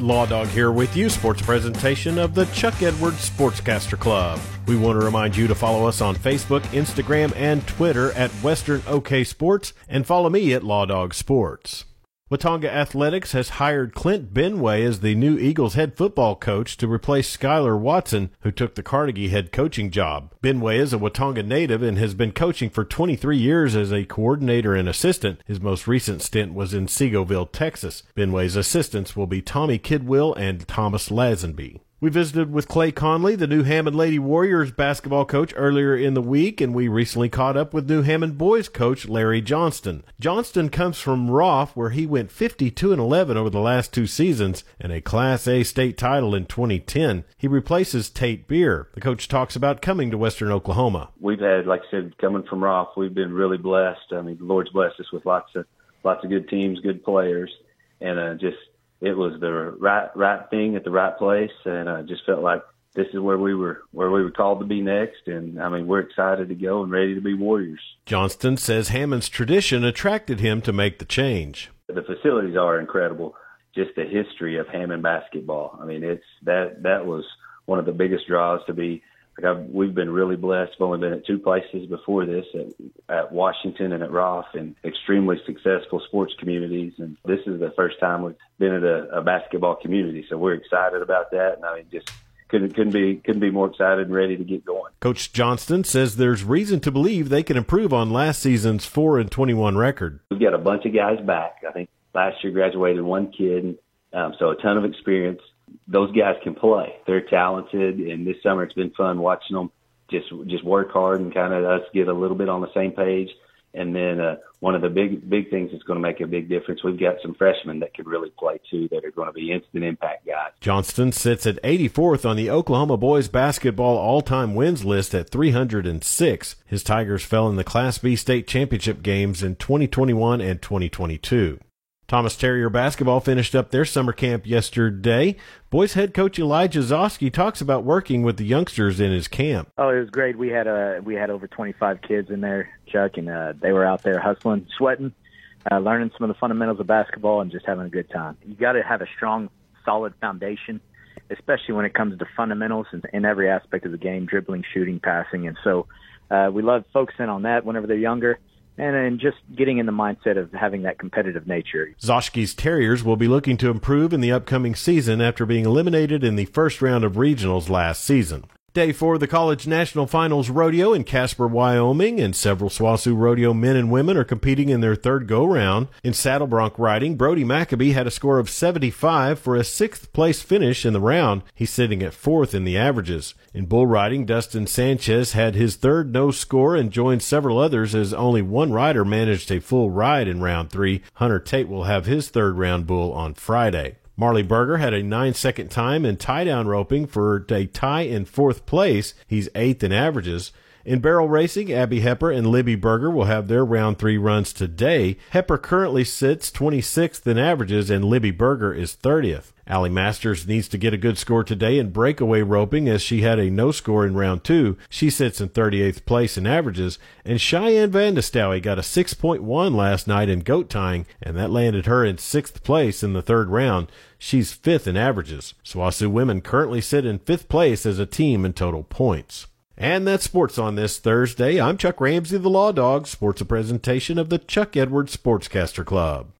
Law Dog here with you, sports presentation of the Chuck Edwards Sportscaster Club. We want to remind you to follow us on Facebook, Instagram, and Twitter at Western OK Sports, and follow me at Law Dog Sports. Watonga Athletics has hired Clint Benway as the new Eagles head football coach to replace Skylar Watson, who took the Carnegie head coaching job. Benway is a Watonga native and has been coaching for 23 years as a coordinator and assistant. His most recent stint was in Seagoville, Texas. Benway's assistants will be Tommy Kidwill and Thomas Lazenby. We visited with Clay Conley, the New Hammond Lady Warriors basketball coach, earlier in the week, and we recently caught up with New Hammond boys coach Larry Johnston. Johnston comes from Roff, where he went 52 and 11 over the last two seasons and a Class A state title in 2010. He replaces Tate Beer. The coach talks about coming to Western Oklahoma. We've had, like I said, coming from Roff, we've been really blessed. I mean, the Lord's blessed us with lots of lots of good teams, good players, and uh, just it was the right right thing at the right place, and I just felt like this is where we were where we were called to be next and I mean we're excited to go and ready to be warriors. Johnston says Hammond's tradition attracted him to make the change. The facilities are incredible. Just the history of Hammond basketball. I mean it's that that was one of the biggest draws to be like I've, we've been really blessed. I've only been at two places before this, at, at Washington and at Roff, and extremely successful sports communities. And this is the first time we've been at a, a basketball community, so we're excited about that. And I mean, just couldn't couldn't be couldn't be more excited and ready to get going. Coach Johnston says there's reason to believe they can improve on last season's four and twenty one record. We've got a bunch of guys back. I think last year graduated one kid, um, so a ton of experience those guys can play. They're talented, and this summer it's been fun watching them just just work hard and kind of us get a little bit on the same page. And then uh, one of the big big things that's going to make a big difference, we've got some freshmen that could really play too, that are going to be instant impact guys. Johnston sits at 84th on the Oklahoma boys basketball all-time wins list at 306. His Tigers fell in the Class B state championship games in 2021 and 2022. Thomas Terrier basketball finished up their summer camp yesterday. Boys head coach Elijah Zoski talks about working with the youngsters in his camp. Oh, it was great. We had uh, we had over 25 kids in there, Chuck, and uh, they were out there hustling, sweating, uh, learning some of the fundamentals of basketball, and just having a good time. You got to have a strong, solid foundation, especially when it comes to fundamentals in, in every aspect of the game: dribbling, shooting, passing, and so uh, we love focusing on that whenever they're younger and then just getting in the mindset of having that competitive nature. Zoshki's Terriers will be looking to improve in the upcoming season after being eliminated in the first round of regionals last season. Day for the College National Finals Rodeo in Casper, Wyoming, and several SWOSU Rodeo men and women are competing in their third go round. In saddle bronc riding, Brody Maccabee had a score of 75 for a sixth place finish in the round. He's sitting at fourth in the averages. In bull riding, Dustin Sanchez had his third no score and joined several others as only one rider managed a full ride in round three. Hunter Tate will have his third round bull on Friday. Marley Berger had a nine second time in tie down roping for a tie in fourth place. He's eighth in averages. In barrel racing, Abby Hepper and Libby Berger will have their round three runs today. Hepper currently sits 26th in averages and Libby Berger is 30th. Allie Masters needs to get a good score today in breakaway roping as she had a no score in round two. She sits in 38th place in averages. And Cheyenne Vandestowie got a 6.1 last night in goat tying, and that landed her in sixth place in the third round. She's fifth in averages. SWOSU women currently sit in fifth place as a team in total points. And that's sports on this Thursday. I'm Chuck Ramsey, the Law Dog. Sports a presentation of the Chuck Edwards Sportscaster Club.